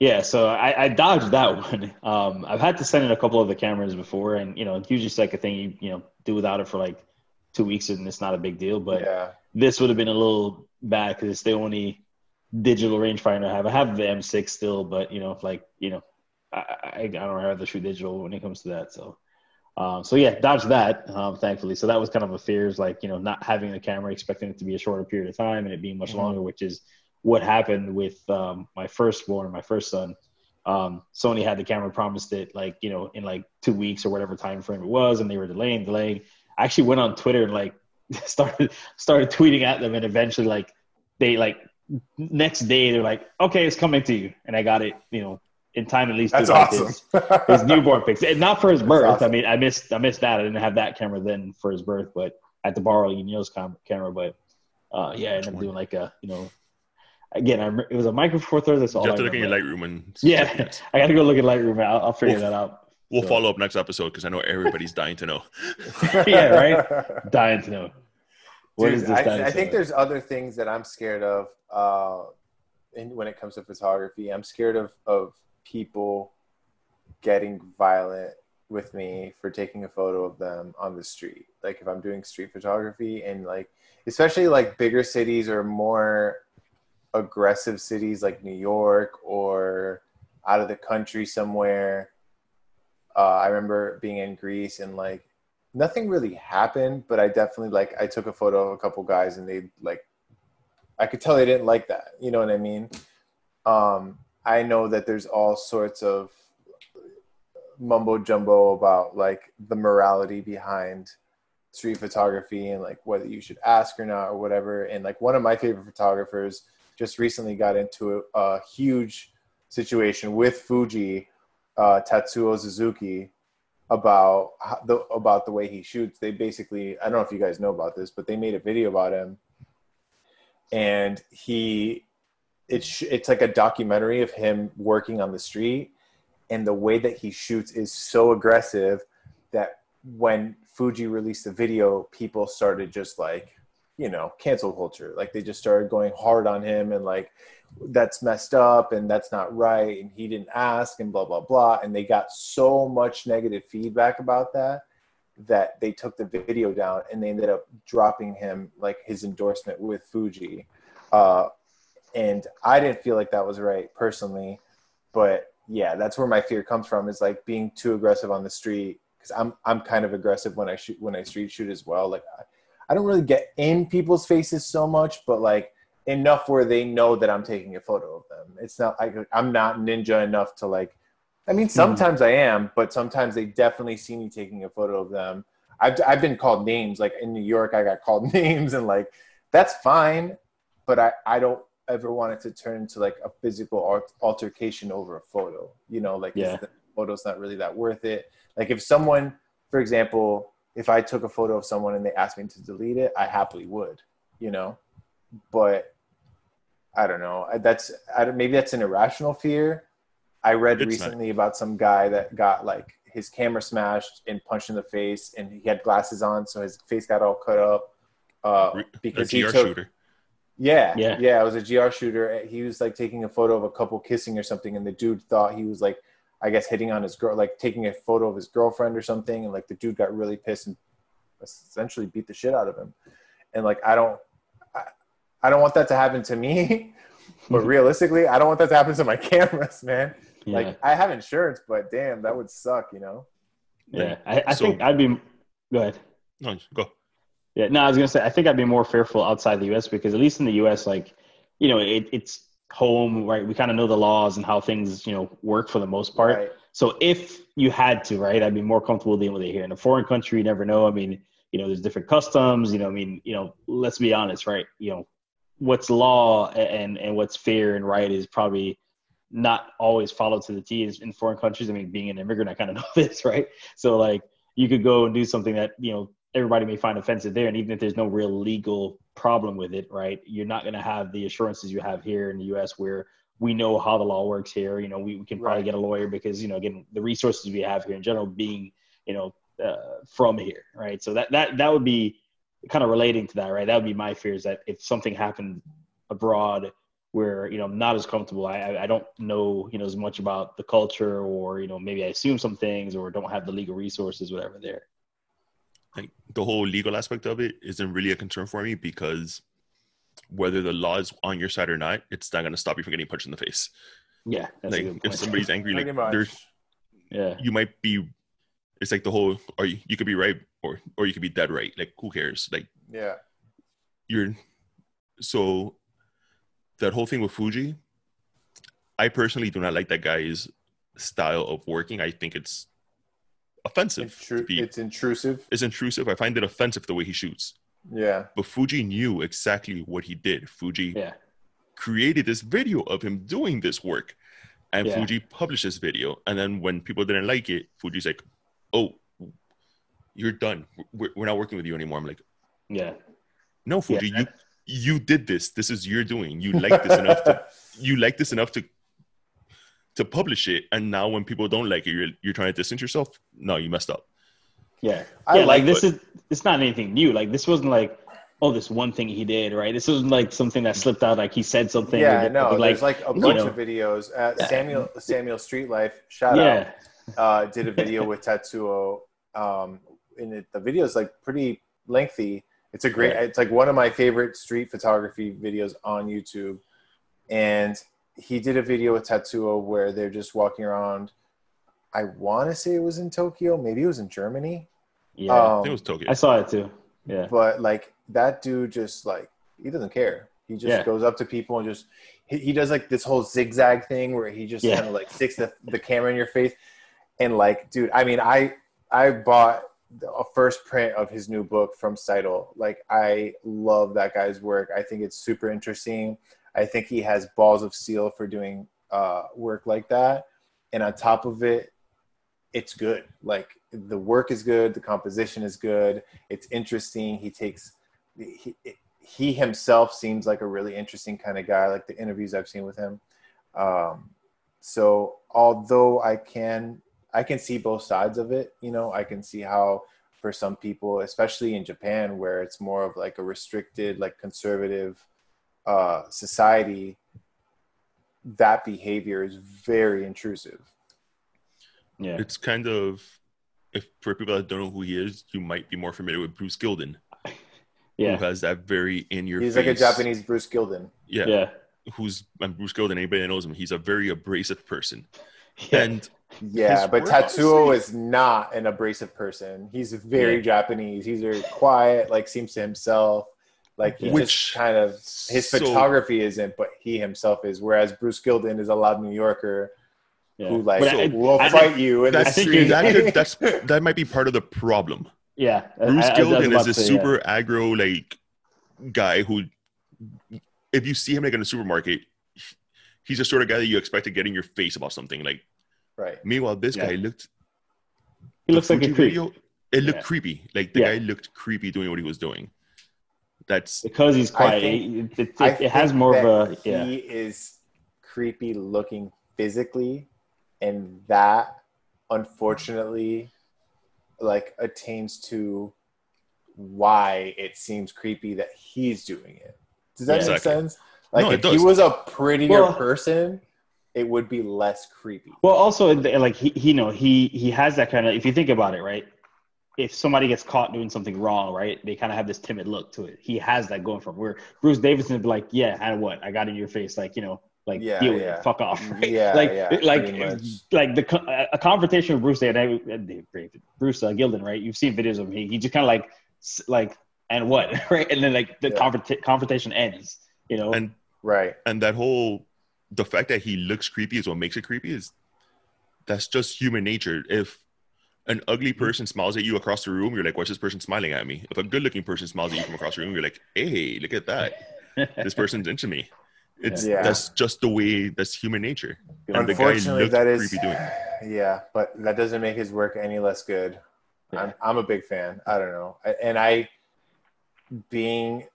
Yeah, so I, I dodged that one. Um, I've had to send in a couple of the cameras before, and you know, it's usually like a thing you you know do without it for like two weeks, and it's not a big deal. But yeah, this would have been a little bad because it's the only digital rangefinder I have. I have the M6 still, but you know, like you know, I I, I don't rather shoot digital when it comes to that. So, um, so yeah, dodge that. Um, thankfully, so that was kind of a fear, is like you know, not having the camera, expecting it to be a shorter period of time, and it being much Mhm. longer, which is what happened with um, my firstborn, my first son. Um, Sony had the camera promised it like you know in like two weeks or whatever time frame it was, and they were delaying, delaying. I actually went on Twitter and like started started tweeting at them, and eventually like they like next day they're like, okay, it's coming to you, and I got it, you know, in time at least. to that's like awesome. His, his newborn pics, and not for his birth. awesome. I mean, I missed I missed that. I didn't have that camera then for his birth, but I had to borrow Neil's cam- camera. But uh, yeah, I ended up doing like a you know. Again, I, rem- it was a Micro Four Thirds. That's all you have I to look in your. Lightroom and Yeah, I got to go look at Lightroom. I'll, I'll figure We'll- that out. We'll So- follow up next episode because I know everybody's dying to know. Yeah, right? Dying to know. What Dude, is this? I. I think there's other things that I'm scared of uh, in, when it comes to photography. I'm scared of, of people getting violent with me for taking a photo of them on the street. Like if I'm doing street photography and like, especially like bigger cities or more aggressive cities like New York or out of the country somewhere. Uh, I remember being in Greece and like nothing really happened, but I definitely like I took a photo of a couple guys and they like I could tell they didn't like that. You know what I mean? Um, I know that there's all sorts of mumbo jumbo about like the morality behind street photography and like whether you should ask or not or whatever. And like one of my favorite photographers just recently got into a, a huge situation with Fuji, uh, Tatsuo Suzuki, about the about the way he shoots. They basically, I don't know if you guys know about this, but they made a video about him, and he, it's it's like a documentary of him working on the street, and the way that he shoots is so aggressive that when Fuji released the video, people started just like, you know, cancel culture. Like they just started going hard on him and like that's messed up and that's not right and he didn't ask and blah blah blah and they got so much negative feedback about that that they took the video down and they ended up dropping him like his endorsement with Fuji. Uh, and I didn't feel like that was right personally, but yeah, that's where my fear comes from is like being too aggressive on the street because I'm I'm kind of aggressive when I shoot when I street shoot as well. Like I, I don't really get in people's faces so much, but like enough where they know that I'm taking a photo of them. It's not like I'm not ninja enough to like. I mean, sometimes mm. I am, but sometimes they definitely see me taking a photo of them. I've I've been called names. Like in New York, I got called names, and like that's fine, but I I don't ever want it to turn into like a physical altercation over a photo. You know, like yeah. the photo's not really that worth it. Like if someone, for example, if I took a photo of someone and they asked me to delete it, I happily would. You know, but I don't know. That's I don't, maybe that's an irrational fear. I read it's recently not. about some guy that got like his camera smashed and punched in the face, and he had glasses on, so his face got all cut up uh, because he took. Shooter. Yeah, yeah, yeah. It was a GR shooter. He was like taking a photo of a couple kissing or something, and the dude thought he was like, I guess, hitting on his girl, like taking a photo of his girlfriend or something, and like the dude got really pissed and essentially beat the shit out of him. And like, I don't, I don't want that to happen to me, but realistically, I don't want that to happen to my cameras, man. Yeah. Like I have insurance, but damn, that would suck, you know? Yeah, I, I so, think I'd be. Go ahead. No, go. Yeah, no, I was gonna say I think I'd be more fearful outside the U.S. because at least in the U.S., like you know, it, it's home, right? We kind of know the laws and how things you know work for the most part. Right. So if you had to, right, I'd be more comfortable dealing with it here. In a foreign country, you never know. I mean, you know, there's different customs. You know, I mean, you know, let's be honest, right? You know, what's law and and what's fair and right is probably not always followed to the T in foreign countries. I mean, being an immigrant, I kind of know this, right? So like you could go and do something that you know everybody may find offensive there, and even if there's no real legal problem with it, right? You're not going to have the assurances you have here in the U.S. where we know how the law works here. You know, we, we can probably right. get a lawyer because you know, again, the resources we have here in general, being you know uh, from here, right? So that that that would be kind of relating to that, right? That would be my fears that if something happened abroad where you know I'm not as comfortable, I I don't know you know as much about the culture, or you know maybe I assume some things, or don't have the legal resources, whatever there. Like the whole legal aspect of it isn't really a concern for me because whether the law is on your side or not, it's not going to stop you from getting punched in the face. Yeah, like if somebody's angry, like there's, yeah, you might be. It's like the whole, or you, you could be right, or or you could be dead right. Like who cares? Like yeah, you're so that whole thing with Fuji. I personally do not like that guy's style of working. I think it's offensive. Intru- be, it's intrusive. It's intrusive. I find it offensive the way he shoots. Yeah. But Fuji knew exactly what he did. Fuji yeah. created this video of him doing this work. And yeah. Fuji published this video. And then when people didn't like it, Fuji's like, oh, you're done. We're, we're not working with you anymore. I'm like, yeah. No, Fuji, yeah, you you did this. This is your doing. You like this enough to you like this enough to to publish it. And now when people don't like it, you're you're trying to distance yourself. No, you messed up. Yeah, I yeah. Like, like this is it's not anything new. Like this wasn't like oh this one thing he did right. This wasn't like something that slipped out. Like he said something. Yeah, no. Like, there's like a bunch know. of videos. Uh, Samuel Samuel Street Life shout yeah. out uh, did a video with Tatsuo. Um, and it, the video is like pretty lengthy. It's a great. It's like one of my favorite street photography videos on YouTube, and he did a video with Tatsuo where they're just walking around. I want to say it was in Tokyo. Maybe it was in Germany. Yeah, um, it was Tokyo. I saw it too. Yeah, but like that dude just like he doesn't care. He just yeah. goes up to people and just he, he, does like this whole zigzag thing where he just yeah. kind of like sticks the, the camera in your face. and like, dude, I mean, I I bought a first print of his new book from Steidl. Like, I love that guy's work. I think it's super interesting. I think he has balls of steel for doing uh, work like that. And on top of it, it's good. Like the work is good, the composition is good, it's interesting. He takes he he himself seems like a really interesting kind of guy. Like the interviews I've seen with him. Um, so although I can I can see both sides of it, you know, I can see how for some people, especially in Japan, where it's more of like a restricted, like conservative uh, society, that behavior is very intrusive. Yeah. It's kind of if for people that don't know who he is, you might be more familiar with Bruce Gilden. Yeah. Who has that very in your He's face. like a Japanese Bruce Gilden. Yeah. Yeah. Who's and Bruce Gilden, anybody that knows him, he's a very abrasive person. Yeah. And yeah, but Tatsuo is not an abrasive person. He's very yeah. Japanese. He's very quiet, like seems to himself. Like he Which, just kind of his so, photography isn't, but he himself is. Whereas Bruce Gilden is a loud New Yorker yeah. who like so, will I, fight I, you in that's, the street. That, could, that's, that might be part of the problem. Yeah, Bruce I, Gilden is a say, super yeah. aggro like guy who, if you see him like in a supermarket, he's the sort of guy that you expect to get in your face about something. Like, right. Meanwhile, this yeah. guy looked. He looks like a creep. Video, it looked creepy. Like the guy looked creepy doing what he was doing. That's because he's quiet. Think, it, it, it has more of a. Yeah. He is creepy looking physically and that unfortunately like attains to why it seems creepy that he's doing it does that yeah, make exactly. sense like no, if he was a prettier well, person it would be less creepy well also like he, you know he he has that kind of if you think about it right if somebody gets caught doing something wrong, right, they kind of have this timid look to it. He has that going from where Bruce Davidson would be like, yeah, and what? I got in your face, like you know, like yeah, deal with yeah. it, fuck off. Right? Yeah, like yeah, like like the a confrontation with Bruce there, Bruce uh, Gilden, right? You've seen videos of him. He, he just kind of like like and what, right? And then like the yeah. confront- confrontation ends, you know. And right, and that whole the fact that he looks creepy is what makes it creepy. Is that's just human nature. If an ugly mm-hmm. person smiles at you across the room, you're like, "What's this person smiling at me?" If a good-looking person smiles at you from across the room, you're like, "Hey, look at that! this person's into me." It's yeah. that's just the way that's human nature. And Unfortunately, that is yeah, but that doesn't make his work any less good. Yeah. I'm I'm a big fan. I don't know, and I being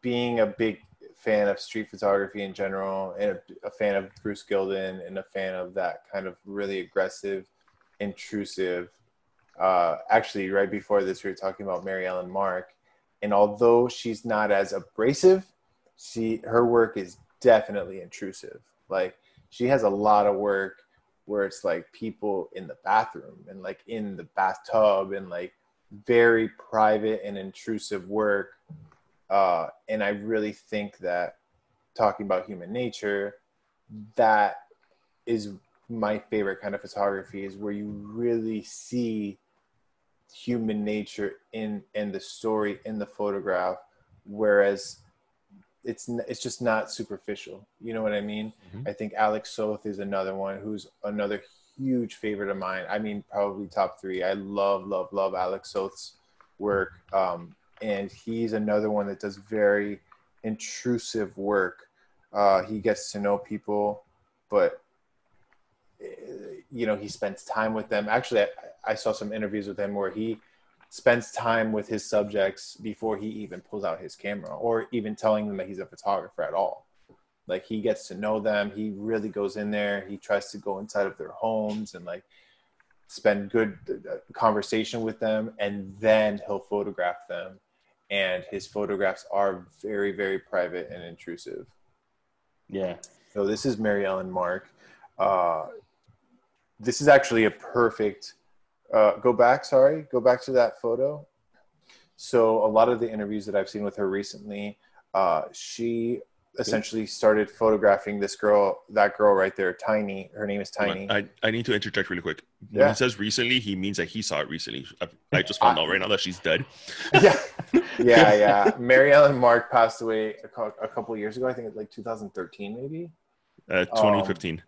being a big fan of street photography in general, and a, a fan of Bruce Gilden, and a fan of that kind of really aggressive, intrusive. Uh, actually, right before this, we were talking about Mary Ellen Mark, and although she's not as abrasive, she her work is definitely intrusive. Like she has a lot of work where it's like people in the bathroom and like in the bathtub and like very private and intrusive work. Uh, and I really think that talking about human nature, that is my favorite kind of photography is where you really see human nature in in the story in the photograph whereas it's it's just not superficial. You know what I mean? Mm-hmm. I think Alex Soth is another one who's another huge favorite of mine. I mean, probably top three. I love, love, love Alex Soth's work, um, and he's another one that does very intrusive work. Uh, he gets to know people, but you know he spends time with them. Actually, I, I saw some interviews with him where he spends time with his subjects before he even pulls out his camera or even telling them that he's a photographer at all. Like he gets to know them. He really goes in there. He tries to go inside of their homes and like spend good uh, conversation with them and then he'll photograph them and his photographs are very very private and intrusive yeah so this is mary ellen mark uh, this is actually a perfect uh, go back, sorry, go back to that photo. So a lot of the interviews that I've seen with her recently, uh, she essentially started photographing this girl, that girl right there, Tiny. Her name is Tiny. I, I need to interject really quick. When yeah. he says recently, he means that he saw it recently. I, I just found out right now that she's dead. Yeah, yeah, yeah. Mary Ellen Mark passed away a, a couple years ago. I think it's like 2013, maybe. Uh, 2015. Um,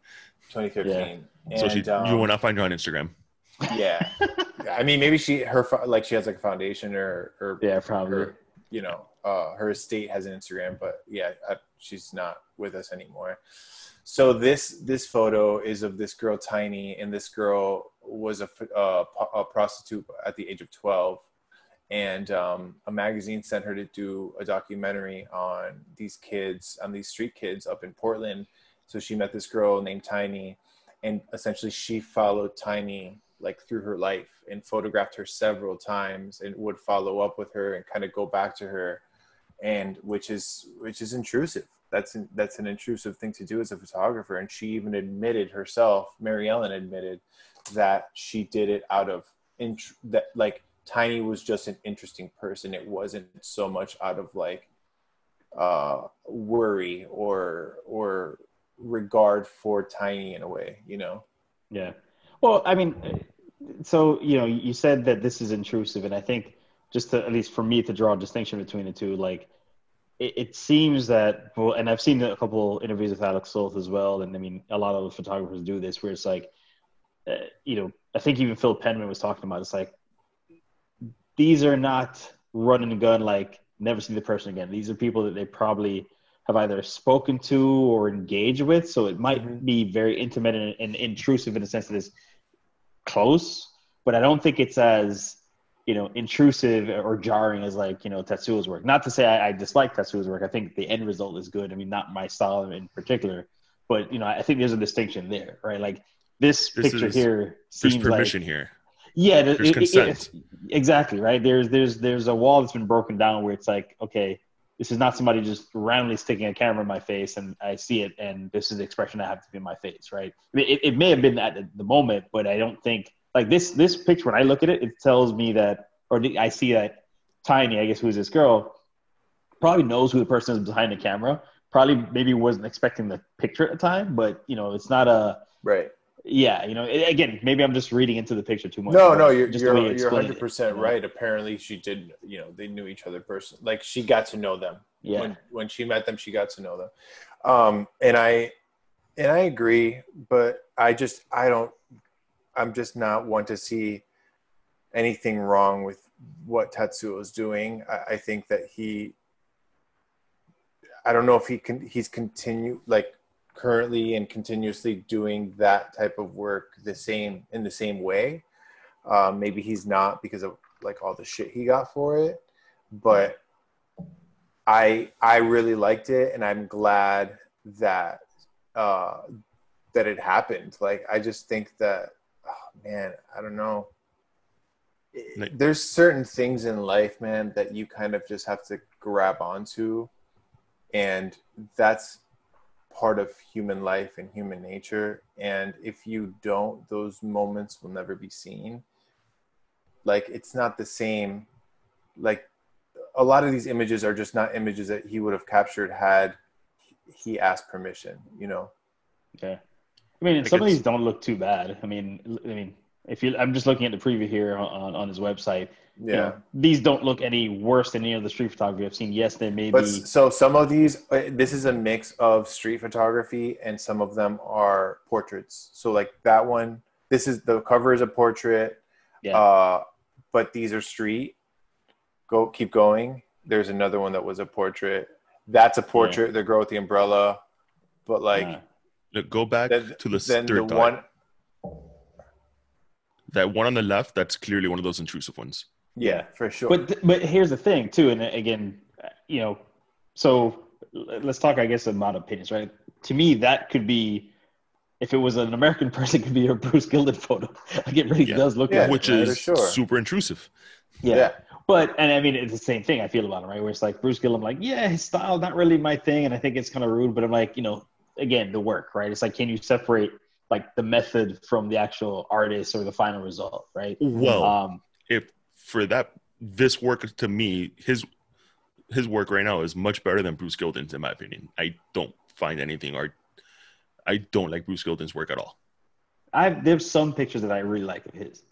2015. Yeah. And, so she, um, you will not find her on Instagram. Yeah, I mean, maybe she her like she has like a foundation or or Yeah, probably. her, you know, uh, her estate has an Instagram, but yeah, I, she's not with us anymore. So this this photo is of this girl Tiny, and this girl was a, f- uh, a prostitute at the age of twelve, and um, a magazine sent her to do a documentary on these kids, on these street kids up in Portland. So she met this girl named Tiny, and essentially she followed Tiny like through her life and photographed her several times and would follow up with her and kind of go back to her. And which is which is intrusive. That's an, that's an intrusive thing to do as a photographer. And she even admitted herself mary ellen admitted that she did it out of int- that like tiny was just an interesting person. It wasn't so much out of like uh worry or or regard for tiny in a way you know Yeah. Well, I mean, so you know, you said that this is intrusive, and I think just to at least for me to draw a distinction between the two, like it, it seems that, well, and I've seen a couple interviews with Alex Soth as well, and I mean, a lot of photographers do this, where it's like, uh, you know, I think even Phil Penman was talking about it's like these are not run and gun like never see the person again. These are people that they probably have either spoken to or engaged with. So it might Mhm. be very intimate and, and intrusive in the sense that it's close, but I don't think it's as you know intrusive or jarring as like you know Tetsuo's work. Not to say I, I dislike Tetsuo's work. I think the end result is good. I mean, not my style in particular, but you know I think there's a distinction there, right? Like this, This picture is- here There's seems permission like here. yeah, There's it- it- consent. exactly right. There's there's there's a wall that's been broken down where it's like, okay, this is not somebody just randomly sticking a camera in my face and I see it, and this is the expression I have to be in my face, right? I mean, it, it may have been at the- moment, but I don't think like this this picture when I look at it, it tells me that, or I see that Tiny, I guess who's this girl, probably knows who the person is behind the camera. Probably maybe wasn't expecting the picture at the time, but you know, it's not a right yeah, you know, again, maybe I'm just reading into the picture too much. No, no, you're just you're you you're explain hundred it, percent you know? right. Apparently, she did. You know, they knew each other person. Like she got to know them. Yeah, When when she met them, she got to know them. Um, and I and I agree, but I just I don't. I'm just not one to see anything wrong with what Tatsuo is doing. I, I think that he. I don't know if he can. He's continue like currently and continuously doing that type of work the same in the same way. Um, maybe he's not because of like all the shit he got for it, but I I really liked it, and I'm glad that uh, that it happened. Like I just think that oh, man, I don't know. There's certain things in life, man, that you kind of just have to grab onto, and that's part of human life and human nature. And if you don't, those moments will never be seen. Like it's not the same. Like a lot of these images are just not images that he would have captured had he asked permission. You know. yeah. I mean, Like some of these don't look too bad. I mean, I mean, if you, I'm just looking at the preview here on on his website. Yeah. You know, these don't look any worse than any of the street photography I've seen. Yes, they may But be. so some of these, uh, this is a mix of street photography, and some of them are portraits. So like that one, this is the cover is a portrait, Yeah. uh, but these are street. Go keep going. There's another one that was a portrait. That's a portrait. The girl with the umbrella, but like Look, go back then, to the then third the one, That one on the left, that's clearly one of those intrusive ones. yeah, for sure. But th- but here's the thing too, and again, uh, you know, so let's talk, I guess, about opinions, right? To me, that could be, if it was an American person, it could be a Bruce Gilden photo. Like it really Yeah. does look Yeah, like, Which it, right? is for sure. super intrusive. yeah. yeah, But and I mean, it's the same thing I feel about it, right? Where it's like Bruce Gilden, like, yeah, his style not really my thing, and I think it's kind of rude. But I'm like, you know, again, the work, right? It's like, can you separate like the method from the actual artist or the final result, right? Well, Um, if for that, this work to me, his his work right now is much better than Bruce Gilden's, in my opinion. I don't find anything art. I don't like Bruce Gilden's work at all. I've there's some pictures that I really like of his,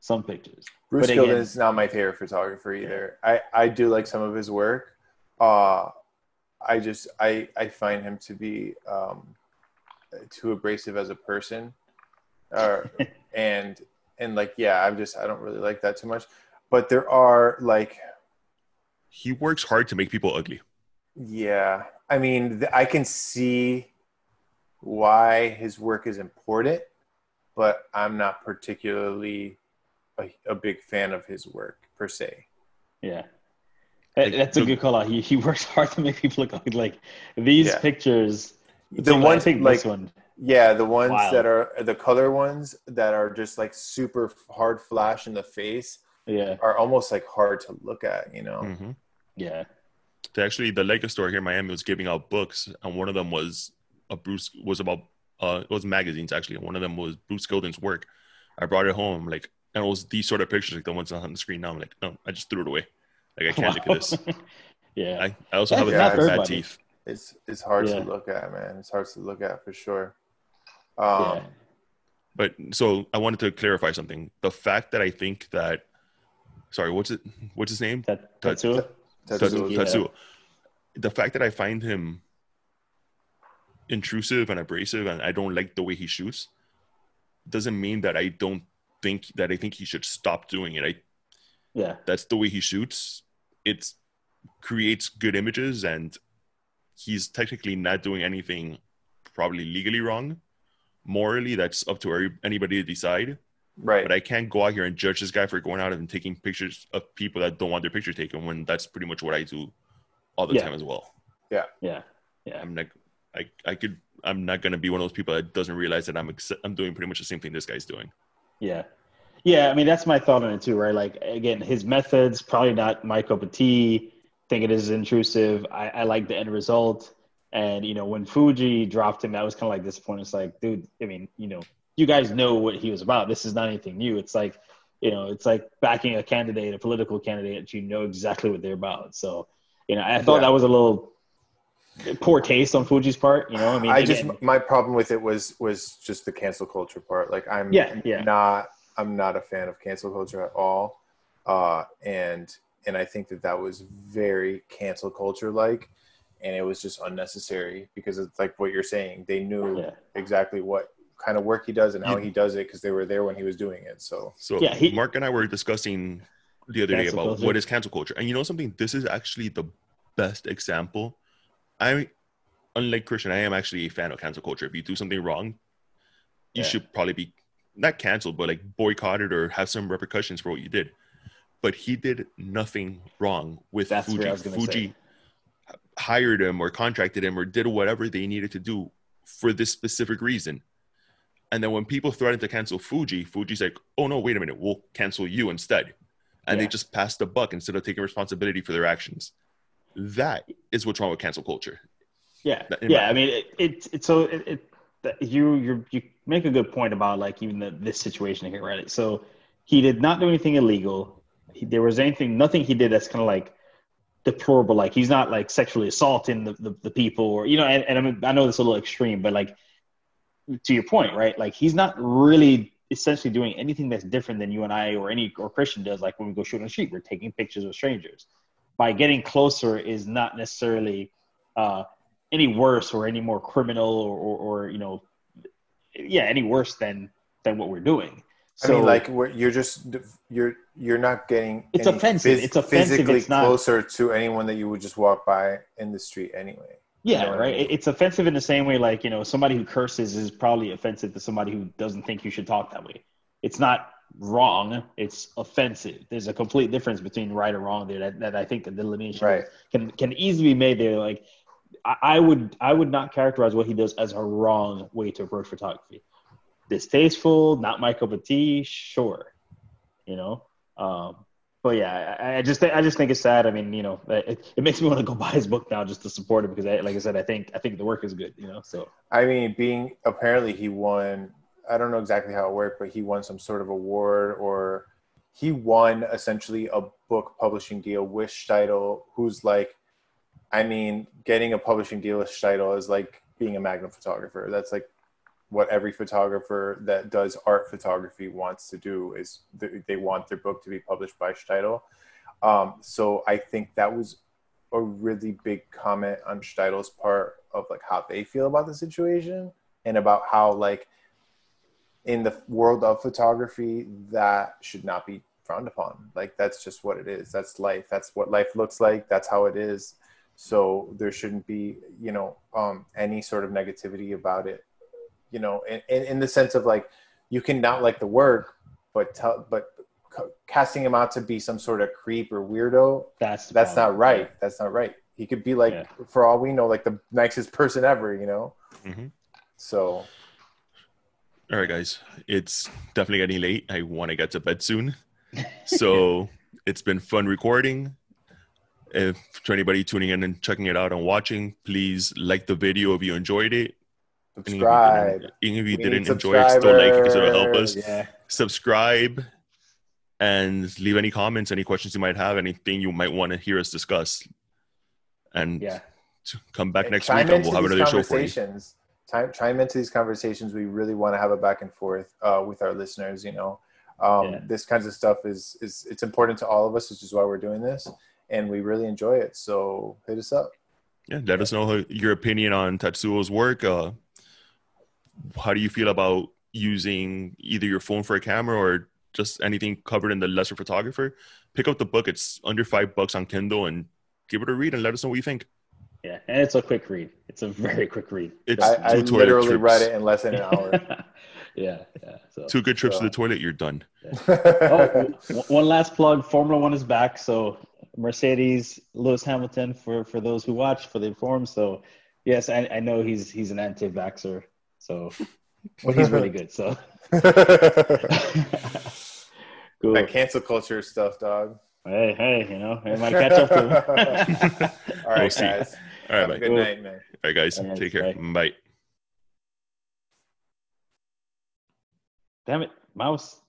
some pictures. Bruce But Gilden is not my favorite photographer either. I, I do like some of his work. Uh, I just I I find him to be um, too abrasive as a person, uh, and and like yeah, I'm just I don't really like that too much. But there are like He works hard to make people ugly. yeah, I mean th- I can see why his work is important, but I'm not particularly a, a big fan of his work per se. Yeah. That- Like, That's a the- good call out. He, he works hard to make people look like, like these Yeah. pictures. The I ones think like this one. Yeah, the ones Wild. that are the color ones that are just like super hard flash in the face Yeah. are almost like hard to look at, you know. hmm Yeah. They actually, the Leica store here in Miami was giving out books, and one of them was a Bruce was about uh, it was magazines actually, one of them was Bruce Gilden's work. I brought it home, like, and it was these sort of pictures, like the ones on the screen now. I'm like, no, I just threw it away. Like, I can't look at this. yeah. I, I also That's have a not thing for for bad teeth. It's it's hard Yeah. to look at, man. It's hard to look at for sure. Um, yeah. But so I wanted to clarify something. The fact that I think that, sorry, what's it? What's his name? Yeah. Tetsuo. The fact that I find him intrusive and abrasive, and I don't like the way he shoots, doesn't mean that I don't think that I think he should stop doing it. I Yeah. that's the way he shoots. It creates good images, and he's technically not doing anything probably legally wrong. Morally, that's up to anybody to decide. right. But I can't go out here and judge this guy for going out and taking pictures of people that don't want their picture taken when that's pretty much what I do all the Yeah. time as well. Yeah. Yeah. I'm like, I, I could, I'm not gonna be one of those people that doesn't realize that I'm, ex- I'm doing pretty much the same thing this guy's doing. Yeah. Yeah. I mean, that's my thought on it too, right? Like, again, his methods, probably not my cup of tea. Think it is intrusive. I, I like the end result. And, you know, when Fuji dropped him, that was kind of like disappointing. It's like, dude, I mean, you know, you guys know what he was about. This is not anything new. It's like, you know, it's like backing a candidate, a political candidate, you know exactly what they're about. So, you know, I thought Yeah. that was a little poor taste on Fuji's part. You know, I mean, I again, just my problem with it was was just the cancel culture part. Like I'm Yeah, yeah. not I'm not a fan of cancel culture at all, uh, and and I think that that was very cancel culture like, and it was just unnecessary because it's like what you're saying. They knew Yeah. exactly what kind of work he does and how he does it because they were there when he was doing it. So So Yeah, he- Mark and I were discussing the other day about culture. what is cancel culture, and you know something. This is actually the best example. I, unlike Christian, I am actually a fan of cancel culture. If you do something wrong, you Yeah. should probably be not canceled, but like boycotted or have some repercussions for what you did. But he did nothing wrong with That's Fuji. Fuji say. hired him or contracted him or did whatever they needed to do for this specific reason. And then when people threatened to cancel Fuji, Fuji's like, oh no, wait a minute, we'll cancel you instead. And they just passed the buck instead of taking responsibility for their actions. That is what's wrong with cancel culture. Yeah, in yeah. my- I mean, it, it, it so it, it you you you make a good point about like even the, this situation here, right? So he did not do anything illegal. He, there was anything, nothing he did that's kind of like deplorable. Like he's not like sexually assaulting the, the, the people, or you know. And, and I mean, I know it's a little extreme, but like to your point, right? Like he's not really essentially doing anything that's different than you and I or any or Christian does. Like when we go shoot on the street, we're taking pictures of strangers. By getting closer is not necessarily uh, any worse or any more criminal or, or, or you know, yeah, any worse than than what we're doing. I mean, like we're, you're just you're you're not getting It's offensive. It's offensive. physically It's not- closer to anyone that you would just walk by in the street anyway. Yeah, You know what I right. mean? It's offensive in the same way, like you know, somebody who curses is probably offensive to somebody who doesn't think you should talk that way. It's not wrong; it's offensive. There's a complete difference between right or wrong there. That, that I think the delineation Right. can can easily be made there. Like I, I would I would not characterize what he does as a wrong way to approach photography. Distasteful, not my cup of tea. Sure, you know. Um, but yeah, I, I just I just think it's sad. I mean, you know, it, it makes me want to go buy his book now just to support him because, I, like I said, I think I think the work is good. You know, so I mean, being apparently he won. I don't know exactly how it worked, but he won some sort of award, or he won essentially a book publishing deal with Steidl, who's like, I mean, getting a publishing deal with Steidl is like being a Magnum photographer. That's like what every photographer that does art photography wants to do is th- they want their book to be published by Steidl. Um, so I think that was a really big comment on Steidl's part of like how they feel about the situation and about how like in the world of photography, that should not be frowned upon. Like that's just what it is. That's life. That's what life looks like. That's how it is. So there shouldn't be, you know, um, any sort of negativity about it. You know, in, in, in the sense of like, you can not like the work, but tell, but casting him out to be some sort of creep or weirdo. That's that's problem. not right. That's not right. He could be like, yeah. for all we know, like the nicest person ever. You know. Mm-hmm. So. All right, guys. It's definitely getting late. I want to get to bed soon. So it's been fun recording. If to anybody tuning in and checking it out and watching, please like the video if you enjoyed it. Subscribe. Even if you didn't, if you didn't enjoy it, still like it'll help us. Yeah. Subscribe and leave any comments, any questions you might have, anything you might want to hear us discuss. And yeah. come back next week and we'll have another show for you. Time, chime into these conversations. We really want to have a back and forth uh, with our listeners. You know, um, yeah. this kinds of stuff is is it's important to all of us, which is why we're doing this, and we really enjoy it. So hit us up. Yeah, let us know your opinion on Tatsuo's work. Uh, how do you feel about using either your phone for a camera or just anything covered in the lesser photographer, pick up the book. It's under five bucks on Kindle and give it a read and let us know what you think. Yeah, and it's a quick read. It's a very quick read. It's I, I literally trips. read it in less than an hour. yeah, yeah. So, two good trips so. to the toilet, you're done. Yeah. oh, one last plug: Formula One is back. So Mercedes, Lewis Hamilton, for for those who watch, for the informed. So yes, I, I know he's he's an anti-vaxer. So, but he's really good. So. Cool. That cancel culture stuff, dog. Hey, hey, you know, it might catch up to him. All right, we'll guys. All right, Have a good cool. night, man. All right, guys. All right, take care. Bye. Damn it, mouse.